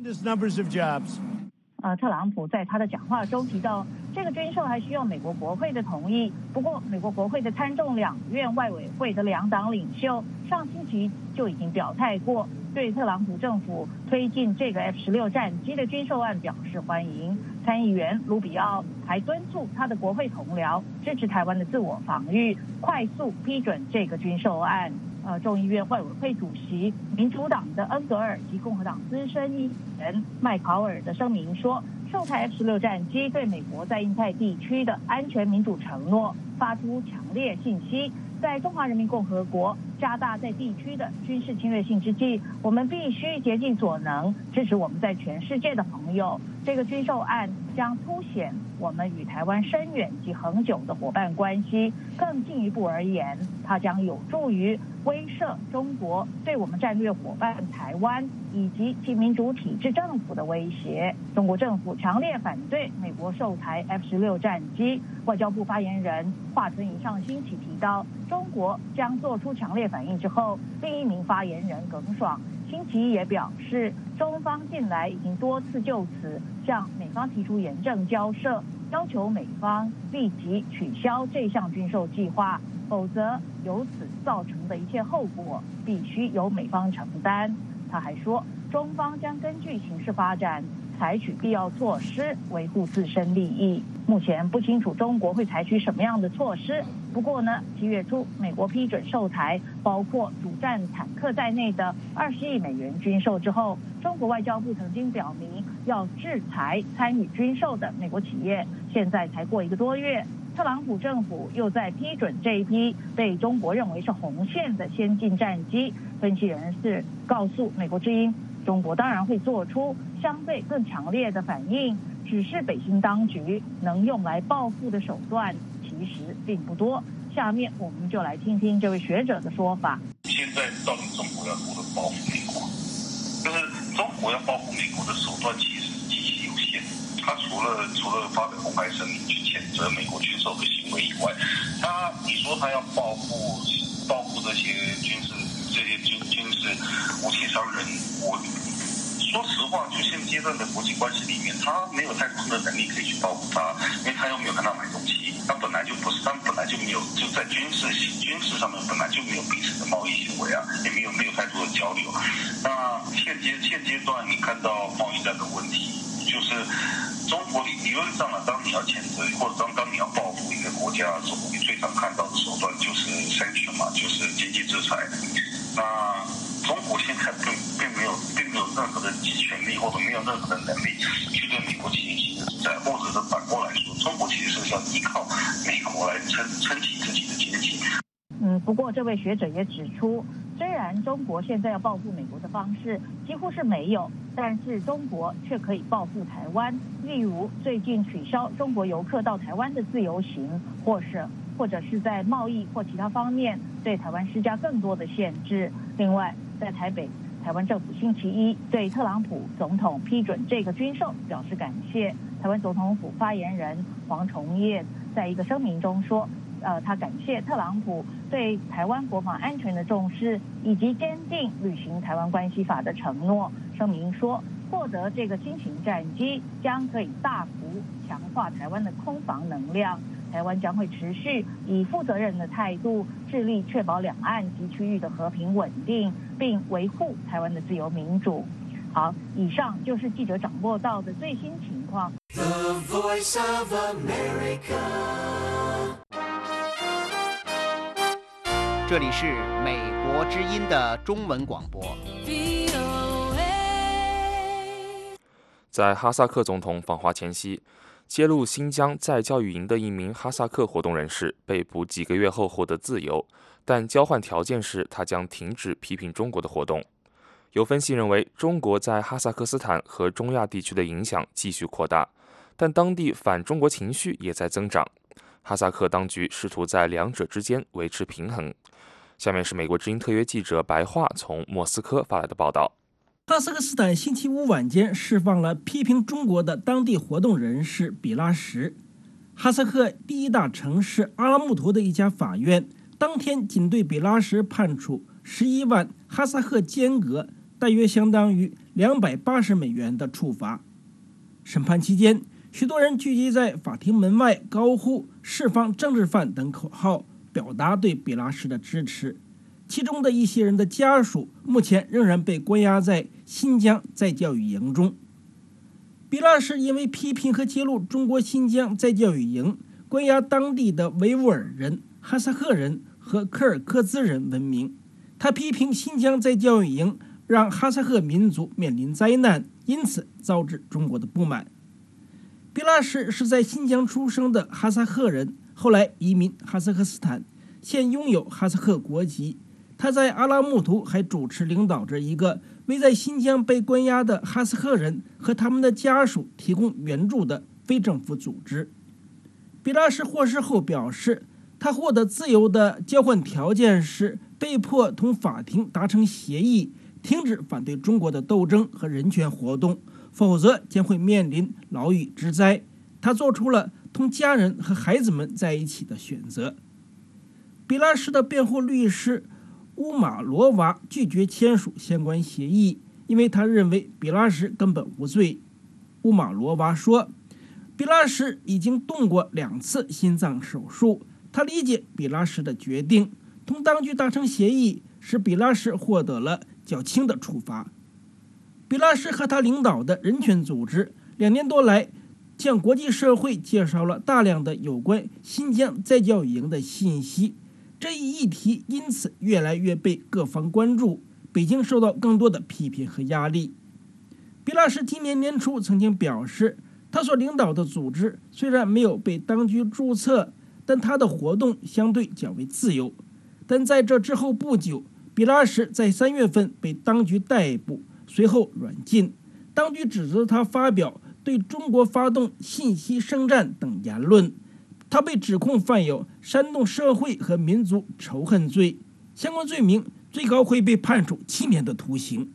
N: 呃，特朗普在他的讲话中提到，这个军售还需要美国国会的同意。不过，美国国会的参众两院外委会的两党领袖上星期就已经表态过，对特朗普政府推进这个 F 十六战机的军售案表示欢迎。参议员卢比奥还敦促他的国会同僚支持台湾的自我防御，快速批准这个军售案。呃，众议院外委会主席民主党的恩格尔及共和党资深议员麦考尔的声明说，受台 F 十六战机对美国在印太地区的安全民主承诺发出强烈信息。在中华人民共和国加大在地区的军事侵略性之际，我们必须竭尽所能支持我们在全世界的朋友。这个军售案将凸显我们与台湾深远及恒久的伙伴关系。更进一步而言，它将有助于威慑中国对我们战略伙伴台湾以及其民主体制政府的威胁。中国政府强烈反对美国售台 F 十六战机。外交部发言人华春莹上星期提到，中国将做出强烈反应之后，另一名发言人耿爽。星期一也表示，中方近来已经多次就此向美方提出严正交涉，要求美方立即取消这项军售计划，否则由此造成的一切后果必须由美方承担。他还说，中方将根据形势发展，采取必要措施维护自身利益。目前不清楚中国会采取什么样的措施。不过呢，七月初美国批准售台包括主战坦克在内的二十亿美元军售之后，中国外交部曾经表明要制裁参与军售的美国企业。现在才过一个多月，特朗普政府又在批准这一批被中国认为是红线的先进战机。分析人士告诉美国之音，中国当然会做出相对更强烈的反应。只是北京当局能用来报复的手段其实并不多。下面我们就来听听这位学者的说法。
P: 现在到底中国要如何报复美国？就是中国要报复美国的手段其实极其有限。他除了除了发表公开声明去谴责美国军售的行为以外，他你说他要报复报复这些军事这些军军事武器商人，我。说实话，就现阶段的国际关系里面，他没有太多的能力可以去报复他，因为他又没有跟他买东西，他本来就不是，他本来就没有就在军事军事上面本来就没有彼此的贸易行为啊，也没有没有太多的交流。那现阶现阶段你看到贸易战的问题，就是中国理理论上呢，当你要谴责或者当当你要报复一个国家的时候，你最常看到的手段就是 sanction 嘛，就是经济制裁。那中国现在并并没有并没有任何的权利或者没有任何的能力去对美国进行经济制裁，或者是反过来说，中国其实是要依靠美国来撑撑起自己的经济。
N: 嗯，不过这位学者也指出，虽然中国现在要报复美国的方式几乎是没有，但是中国却可以报复台湾，例如最近取消中国游客到台湾的自由行，或是或者是在贸易或其他方面对台湾施加更多的限制。另外，在台北，台湾政府星期一对特朗普总统批准这个军售表示感谢。台湾总统府发言人黄崇业在一个声明中说：“呃，他感谢特朗普对台湾国防安全的重视，以及坚定履行台湾关系法的承诺。”声明说，获得这个新型战机将可以大幅强化台湾的空防能量。台湾将会持续以负责任的态度，致力确保两岸及区域的和平稳定，并维护台湾的自由民主。好，以上就是记者掌握到的最新情况。
Q: 这里是美国之音的中文广播。
C: 在哈萨克总统访华前夕。揭露新疆在教育营的一名哈萨克活动人士被捕几个月后获得自由，但交换条件是他将停止批评中国的活动。有分析认为，中国在哈萨克斯坦和中亚地区的影响继续扩大，但当地反中国情绪也在增长。哈萨克当局试图在两者之间维持平衡。下面是美国之音特约记者白桦从莫斯科发来的报道。
R: 哈萨克斯坦星期五晚间释放了批评中国的当地活动人士比拉什。哈萨克第一大城市阿拉木图的一家法院当天仅对比拉什判处十一万哈萨克间隔，大约相当于两百八十美元的处罚。审判期间，许多人聚集在法庭门外，高呼“释放政治犯”等口号，表达对比拉什的支持。其中的一些人的家属目前仍然被关押在新疆在教育营中。比拉什因为批评和揭露中国新疆在教育营关押当地的维吾尔人、哈萨克人和柯尔克孜人闻名。他批评新疆在教育营让哈萨克民族面临灾难，因此招致中国的不满。比拉什是在新疆出生的哈萨克人，后来移民哈萨克斯坦，现拥有哈萨克国籍。他在阿拉木图还主持领导着一个为在新疆被关押的哈萨克人和他们的家属提供援助的非政府组织。比拉什获释后表示，他获得自由的交换条件是被迫同法庭达成协议，停止反对中国的斗争和人权活动，否则将会面临牢狱之灾。他做出了同家人和孩子们在一起的选择。比拉什的辩护律师。乌马罗娃拒绝签署相关协议，因为他认为比拉什根本无罪。乌马罗娃说：“比拉什已经动过两次心脏手术，他理解比拉什的决定，同当局达成协议，使比拉什获得了较轻的处罚。”比拉什和他领导的人权组织两年多来向国际社会介绍了大量的有关新疆再教育营的信息。这一议题因此越来越被各方关注，北京受到更多的批评和压力。比拉什今年年初曾经表示，他所领导的组织虽然没有被当局注册，但他的活动相对较为自由。但在这之后不久，比拉什在三月份被当局逮捕，随后软禁。当局指责他发表对中国发动信息圣战等言论。他被指控犯有煽动社会和民族仇恨罪，相关罪名最高会被判处七年的徒刑。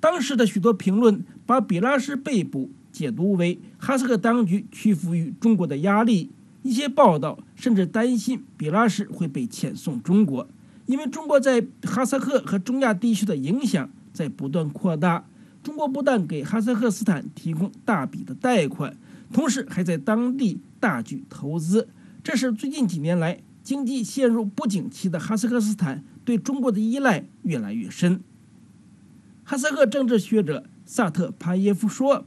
R: 当时的许多评论把比拉什被捕解读为哈萨克当局屈服于中国的压力，一些报道甚至担心比拉什会被遣送中国，因为中国在哈萨克和中亚地区的影响在不断扩大。中国不但给哈萨克斯坦提供大笔的贷款。同时还在当地大举投资，这是最近几年来经济陷入不景气的哈萨克斯坦对中国的依赖越来越深。哈萨克政治学者萨特帕耶夫说：“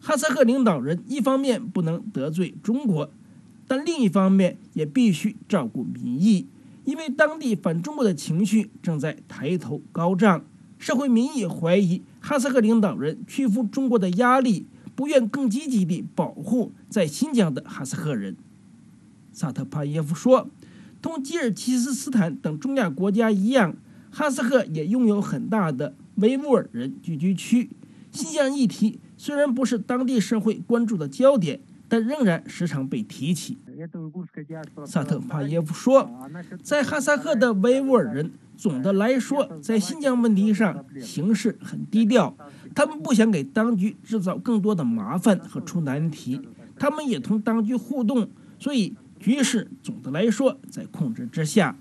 R: 哈萨克领导人一方面不能得罪中国，但另一方面也必须照顾民意，因为当地反中国的情绪正在抬头高涨，社会民意怀疑哈萨克领导人屈服中国的压力。”不愿更积极地保护在新疆的哈萨克人，萨特帕耶夫说：“同吉尔吉斯斯坦等中亚国家一样，哈萨克也拥有很大的维吾尔人聚居区。新疆议题虽然不是当地社会关注的焦点，但仍然时常被提起。”萨特帕耶夫说：“在哈萨克的维吾尔人总的来说，在新疆问题上行事很低调。”他们不想给当局制造更多的麻烦和出难题，他们也同当局互动，所以局势总的来说在控制之下。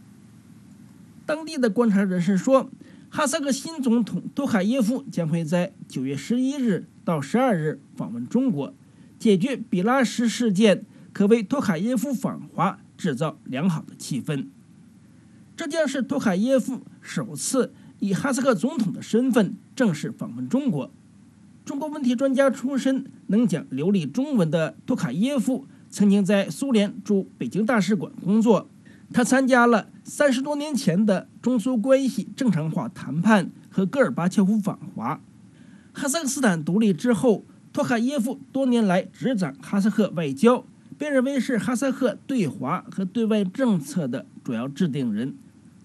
R: 当地的观察人士说，哈萨克新总统托卡耶夫将会在九月十一日到十二日访问中国，解决比拉什事件可为托卡耶夫访华制造良好的气氛。这将是托卡耶夫首次。以哈萨克总统的身份正式访问中国。中国问题专家出身、能讲流利中文的托卡耶夫，曾经在苏联驻北京大使馆工作。他参加了三十多年前的中苏关系正常化谈判和戈尔巴乔夫访华。哈萨克斯坦独立之后，托卡耶夫多年来执掌哈萨克外交，被认为是哈萨克对华和对外政策的主要制定人。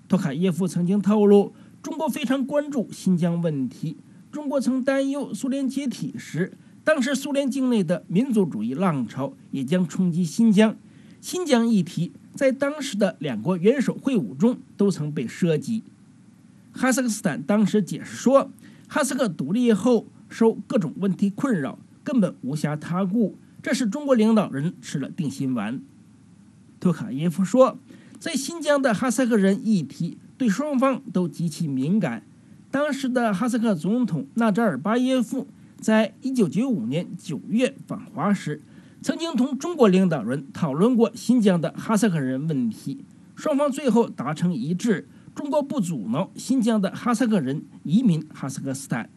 R: 托卡耶夫曾经透露。中国非常关注新疆问题。中国曾担忧苏联解体时，当时苏联境内的民族主义浪潮也将冲击新疆。新疆议题在当时的两国元首会晤中都曾被涉及。哈萨克斯坦当时解释说，哈萨克独立后受各种问题困扰，根本无暇他顾，这是中国领导人吃了定心丸。托卡耶夫说，在新疆的哈萨克人议题。对双方都极其敏感。当时的哈萨克总统纳扎尔巴耶夫在1995年9月访华时，曾经同中国领导人讨论过新疆的哈萨克人问题。双方最后达成一致，中国不阻挠新疆的哈萨克人移民哈萨克斯坦。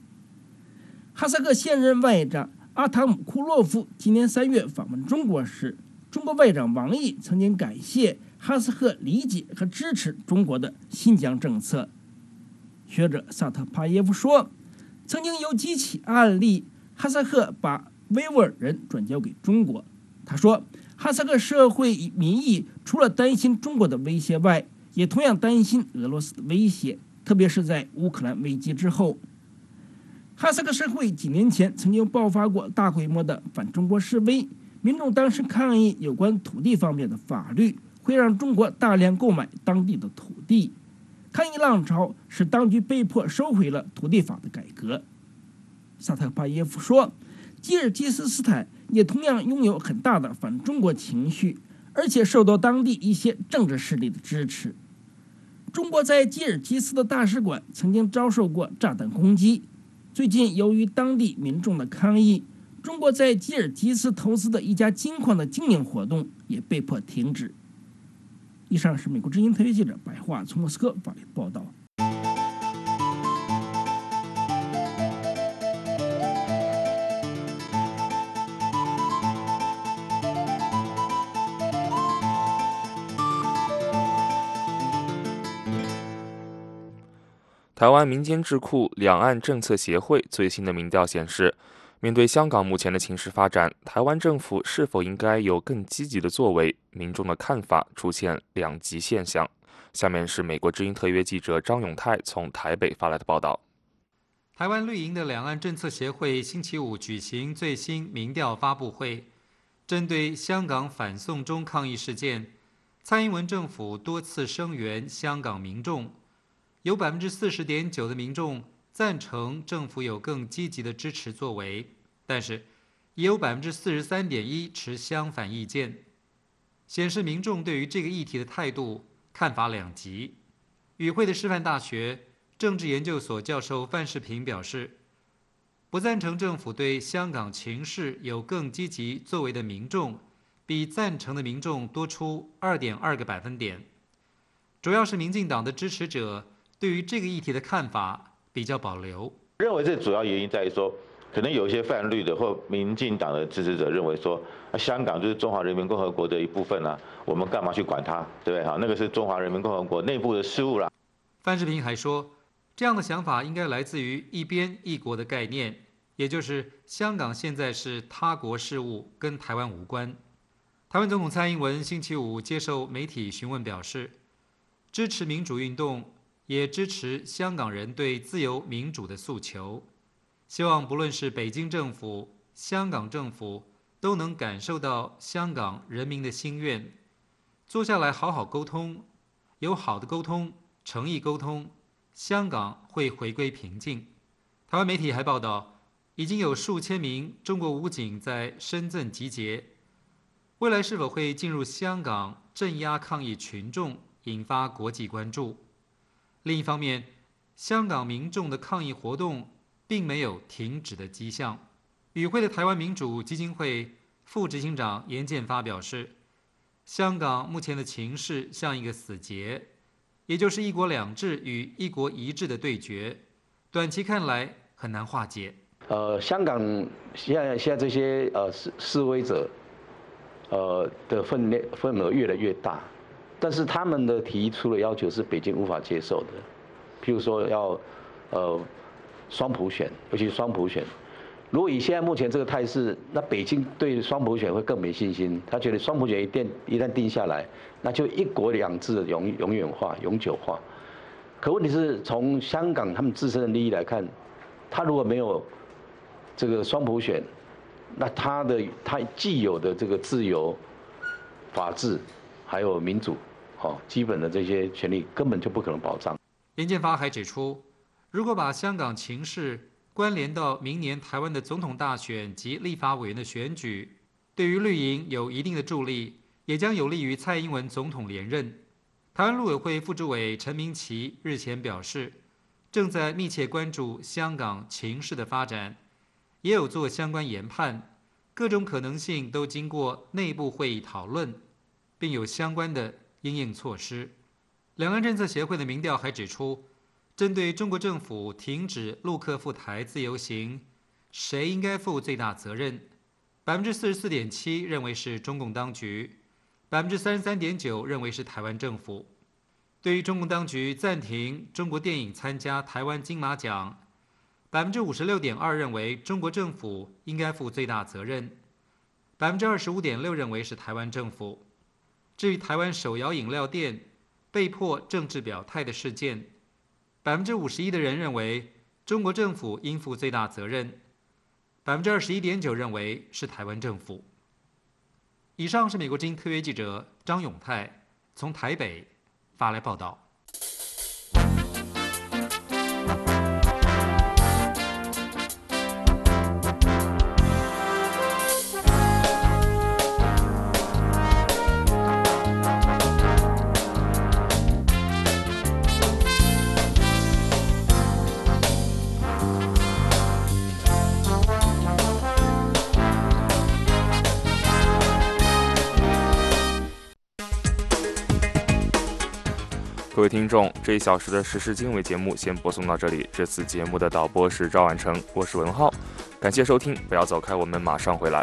R: 哈萨克现任外长阿塔姆库洛夫今年3月访问中国时，中国外长王毅曾经感谢。哈萨克理解和支持中国的新疆政策。学者萨特帕耶夫说：“曾经有几起案例，哈萨克把维吾尔人转交给中国。”他说：“哈萨克社会民意除了担心中国的威胁外，也同样担心俄罗斯的威胁，特别是在乌克兰危机之后。哈萨克社会几年前曾经爆发过大规模的反中国示威，民众当时抗议有关土地方面的法律。”会让中国大量购买当地的土地，抗议浪潮使当局被迫收回了土地法的改革。萨特巴耶夫说，吉尔吉斯斯坦也同样拥有很大的反中国情绪，而且受到当地一些政治势力的支持。中国在吉尔吉斯的大使馆曾经遭受过炸弹攻击。最近，由于当地民众的抗议，中国在吉尔吉斯投资的一家金矿的经营活动也被迫停止。以上是美国之音特约记者白桦从莫斯科发来的报道。
C: 台湾民间智库两岸政策协会最新的民调显示，面对香港目前的情势发展，台湾政府是否应该有更积极的作为？民众的看法出现两极现象。下面是美国之音特约记者张永泰从台北发来的报道。
S: 台湾绿营的两岸政策协会星期五举行最新民调发布会，针对香港反送中抗议事件，蔡英文政府多次声援香港民众。有百分之四十点九的民众赞成政府有更积极的支持作为，但是也有百分之四十三点一持相反意见，显示民众对于这个议题的态度看法两极。与会的师范大学政治研究所教授范世平表示，不赞成政府对香港情势有更积极作为的民众，比赞成的民众多出二点二个百分点，主要是民进党的支持者。对于这个议题的看法比较保留，
T: 认为这主要原因在于说，可能有一些泛绿的或民进党的支持者认为说，香港就是中华人民共和国的一部分啊，我们干嘛去管它，对不对？哈，那个是中华人民共和国内部的事务啦。
S: 范世平还说，这样的想法应该来自于一边一国的概念，也就是香港现在是他国事务，跟台湾无关。台湾总统蔡英文星期五接受媒体询问表示，支持民主运动。也支持香港人对自由民主的诉求，希望不论是北京政府、香港政府，都能感受到香港人民的心愿，坐下来好好沟通，有好的沟通、诚意沟通，香港会回归平静。台湾媒体还报道，已经有数千名中国武警在深圳集结，未来是否会进入香港镇压抗议群众，引发国际关注。另一方面，香港民众的抗议活动并没有停止的迹象。与会的台湾民主基金会副执行长严建发表示，香港目前的情势像一个死结，也就是一国两制与一国一制的对决，短期看来很难化解。
U: 呃，香港现在现在这些呃示示威者，呃的分量份额越来越大。但是他们的提出的要求是北京无法接受的，譬如说要，呃，双普选，尤其双普选。如果以现在目前这个态势，那北京对双普选会更没信心。他觉得双普选一定一旦定下来，那就一国两制永永远化、永久化。可问题是从香港他们自身的利益来看，他如果没有这个双普选，那他的他既有的这个自由、法治还有民主。好，基本的这些权利根本就不可能保障。
S: 严建发还指出，如果把香港情势关联到明年台湾的总统大选及立法委员的选举，对于绿营有一定的助力，也将有利于蔡英文总统连任。台湾陆委会副主委陈明奇日前表示，正在密切关注香港情势的发展，也有做相关研判，各种可能性都经过内部会议讨论，并有相关的。应应措施，两岸政策协会的民调还指出，针对中国政府停止陆客赴台自由行，谁应该负最大责任？百分之四十四点七认为是中共当局，百分之三十三点九认为是台湾政府。对于中共当局暂停中国电影参加台湾金马奖，百分之五十六点二认为中国政府应该负最大责任，百分之二十五点六认为是台湾政府。至于台湾手摇饮料店被迫政治表态的事件，百分之五十一的人认为中国政府应负最大责任，百分之二十一点九认为是台湾政府。以上是美国之音特约记者张永泰从台北发来报道。
C: 各位听众，这一小时的时事经纬节目先播送到这里。这次节目的导播是赵婉成，我是文浩，感谢收听，不要走开，我们马上回来。